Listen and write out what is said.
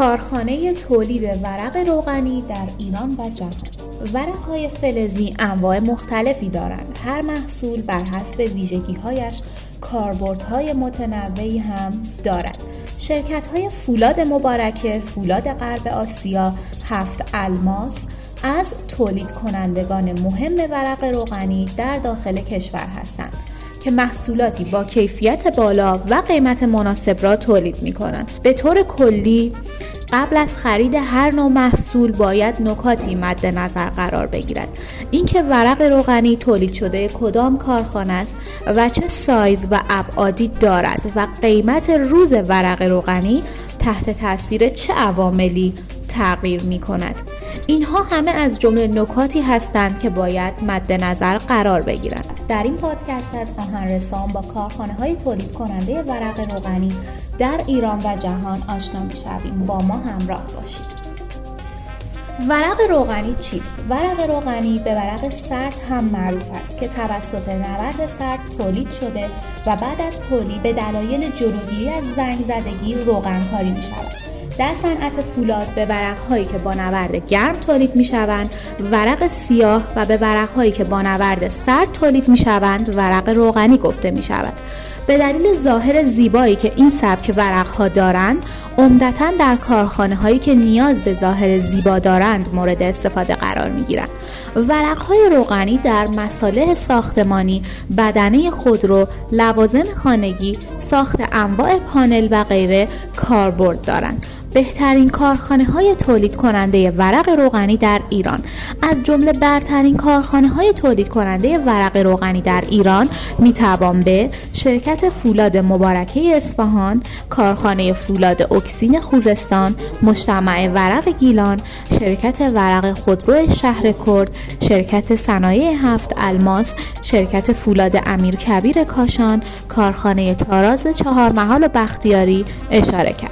کارخانه تولید ورق روغنی در ایران و جهان. ورق های فلزی انواع مختلفی دارند. هر محصول بر حسب ویژگی هایش کاربردهای متنوعی هم دارد. شرکت های فولاد مبارکه فولاد غرب آسیا هفت الماس از تولید کنندگان مهم ورق روغنی در داخل کشور هستند که محصولاتی با کیفیت بالا و قیمت مناسب را تولید می کنند. به طور کلی قبل از خرید هر نوع محصول باید نکاتی مد نظر قرار بگیرد. اینکه ورق روغنی تولید شده کدام کارخانه است و چه سایز و ابعادی دارد و قیمت روز ورق روغنی تحت تاثیر چه عواملی تغییر می کند اینها همه از جمله نکاتی هستند که باید مد نظر قرار بگیرند. در این پادکست از آهن رسان با کارخانه های تولید کننده ورق روغنی در ایران و جهان آشنا می‌شویم با ما همراه باشید ورق روغنی چیست؟ ورق روغنی به ورق سرد هم معروف است که توسط نبرد سرد تولید شده و بعد از تولید به دلایل جلوگیری از زنگ زدگی روغن کاری می شود. در صنعت فولاد به ورق هایی که با نورد گرم تولید می شوند ورق سیاه و به ورق هایی که با نورد سرد تولید می شوند ورق روغنی گفته می شود به دلیل ظاهر زیبایی که این سبک ورق ها دارند عمدتا در کارخانه هایی که نیاز به ظاهر زیبا دارند مورد استفاده قرار می گیرند ورق های روغنی در مصالح ساختمانی بدنه خودرو لوازم خانگی ساخت انواع پانل و غیره کاربرد دارند. بهترین کارخانه های تولید کننده ورق روغنی در ایران. از جمله برترین کارخانه های تولید کننده ورق روغنی در ایران می‌توان به شرکت فولاد مبارکه اصفهان کارخانه فولاد اکسین خوزستان مجتمع ورق گیلان شرکت ورق خودرو شهر کرد شرکت صنایع هفت الماس شرکت فولاد امیر کبیر کاشان کارخانه تاراز چهار محال بختیاری اشاره کرد.